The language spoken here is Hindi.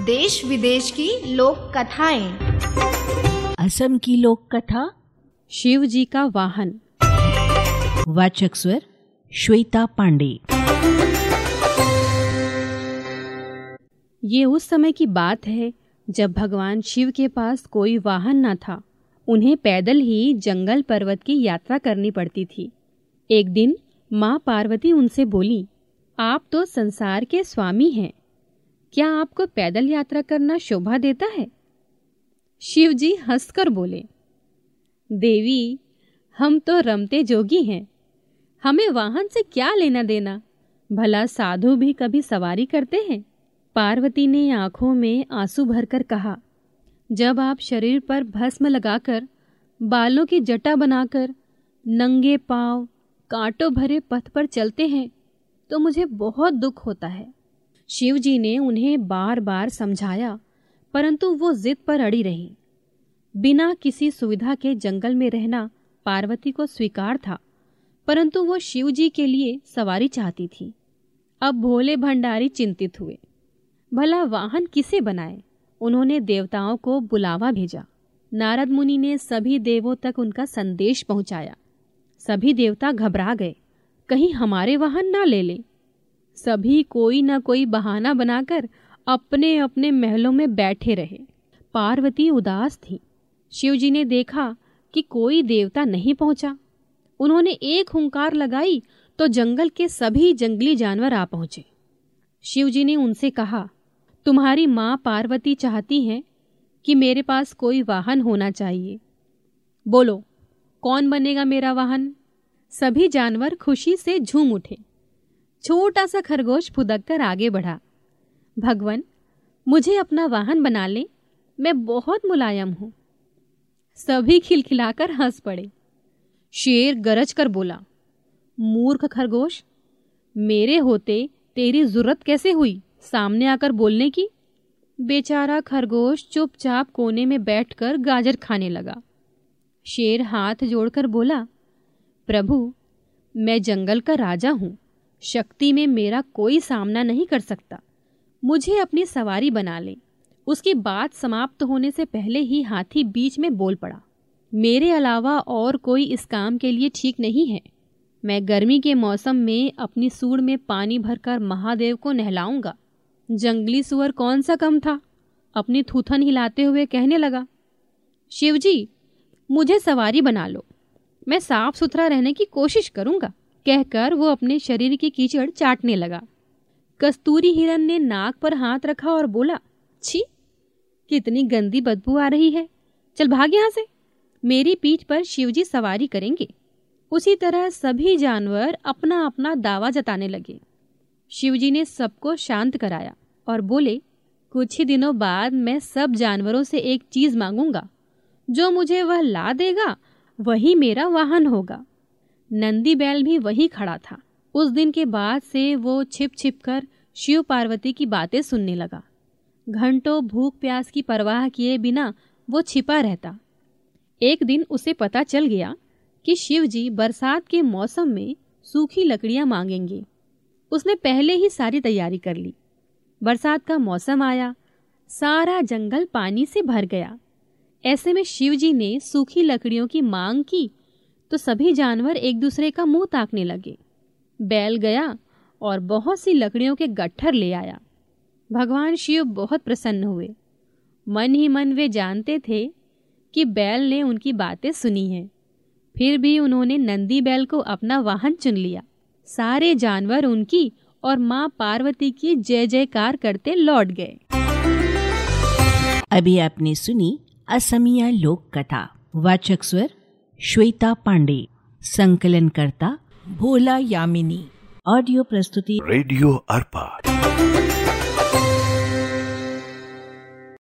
देश विदेश की लोक कथाएँ। असम की लोक कथा शिव जी का वाहन। वाचक स्वर श्वेता पांडे। ये उस समय की बात है जब भगवान शिव के पास कोई वाहन ना था। उन्हें पैदल ही जंगल पर्वत की यात्रा करनी पड़ती थी। एक दिन माँ पार्वती उनसे बोली आप तो संसार के स्वामी हैं। क्या आपको पैदल यात्रा करना शोभा देता है? शिव जी हंसकर बोले, देवी, हम तो रमते जोगी हैं। हमें वाहन से क्या लेना देना? भला साधु भी कभी सवारी करते हैं? पार्वती ने आँखों में आँसू भरकर कहा, जब आप शरीर पर भस्म लगाकर, बालों की जटा बनाकर, नंगे पाँव, कांटों भरे पथ पर चलते हैं तो मुझे बहुत दुख होता है। शिव जी ने उन्हें बार बार समझाया, परंतु वो जिद पर अड़ी रही। बिना किसी सुविधा के जंगल में रहना पार्वती को स्वीकार था, परंतु वो शिव जी के लिए सवारी चाहती थी। अब भोले भंडारी चिंतित हुए। भला वाहन किसे बनाए? उन्होंने देवताओं को बुलावा भेजा। नारद मुनि ने सभी देवों तक उनका संदेश पहुँचाया। सभी देवता घबरा गए। कहीं हमारे वाहन ना ले लें। सभी कोई ना कोई बहाना बनाकर अपने अपने महलों में बैठे रहे। पार्वती उदास थी। शिवजी ने देखा कि कोई देवता नहीं पहुँचा। उन्होंने एक हुंकार लगाई तो जंगल के सभी जंगली जानवर आ पहुँचे। शिवजी ने उनसे कहा, तुम्हारी माँ पार्वती चाहती हैं कि मेरे पास कोई वाहन होना चाहिए। बोलो, कौन बनेगा मेरा वाहन? सभी जानवर खुशी से झूम उठे। छोटा सा खरगोश फुदक कर आगे बढ़ा। भगवान, मुझे अपना वाहन बना ले, मैं बहुत मुलायम हूँ। सभी खिलखिलाकर हंस पड़े। शेर गरज कर बोला, मूर्ख खरगोश, मेरे होते तेरी ज़रूरत कैसे हुई? सामने आकर बोलने की? बेचारा खरगोश चुपचाप कोने में बैठकर गाजर खाने लगा। शेर हाथ जोड़कर बोला, प्रभु, मैं जंगल का राजा हूँ। शक्ति में मेरा कोई सामना नहीं कर सकता। मुझे अपनी सवारी बना ले। उसकी बात समाप्त होने से पहले ही हाथी बीच में बोल पड़ा, मेरे अलावा और कोई इस काम के लिए ठीक नहीं है। मैं गर्मी के मौसम में अपनी सूड़ में पानी भरकर महादेव को नहलाऊँगा। जंगली सुअर कौन सा कम था? अपनी थूथन हिलाते हुए कहने लगा, शिवजी, मुझे सवारी बना लो। मैं साफ़ सुथरा रहने की कोशिश करूँगा। कहकर वो अपने शरीर की कीचड़ चाटने लगा। कस्तूरी हिरन ने नाक पर हाथ रखा और बोला, छी, कितनी गंदी बदबू आ रही है। चल भाग यहाँ से। मेरी पीठ पर शिवजी सवारी करेंगे। उसी तरह सभी जानवर अपना अपना दावा जताने लगे। शिवजी ने सबको शांत कराया और बोले, कुछ ही दिनों बाद मैं सब जानवरों से एक चीज़ मांगूँगा। जो मुझे वह ला देगा, वही मेरा वाहन होगा। नंदी बैल भी वही खड़ा था। उस दिन के बाद से वो छिप छिप कर शिव पार्वती की बातें सुनने लगा। घंटों भूख प्यास की परवाह किए बिना वो छिपा रहता। एक दिन उसे पता चल गया कि शिव जी बरसात के मौसम में सूखी लकड़ियाँ मांगेंगे। उसने पहले ही सारी तैयारी कर ली। बरसात का मौसम आया, सारा जंगल पानी से भर गया। ऐसे में शिव जी ने सूखी लकड़ियों की मांग की तो सभी जानवर एक दूसरे का मुँह ताकने लगे। बैल गया और बहुत सी लकड़ियों के गट्ठर ले आया। भगवान शिव बहुत प्रसन्न हुए। मन ही मन वे जानते थे कि बैल ने उनकी बातें सुनी हैं। फिर भी उन्होंने नंदी बैल को अपना वाहन चुन लिया। सारे जानवर उनकी और माँ पार्वती की जय जयकार करते लौट गए। अभी आपने सुनी असमिया लोक कथा। वाचक स्वर श्वेता पांडे संकलन करता भोला यामिनी ऑडियो प्रस्तुति रेडियो अर्पा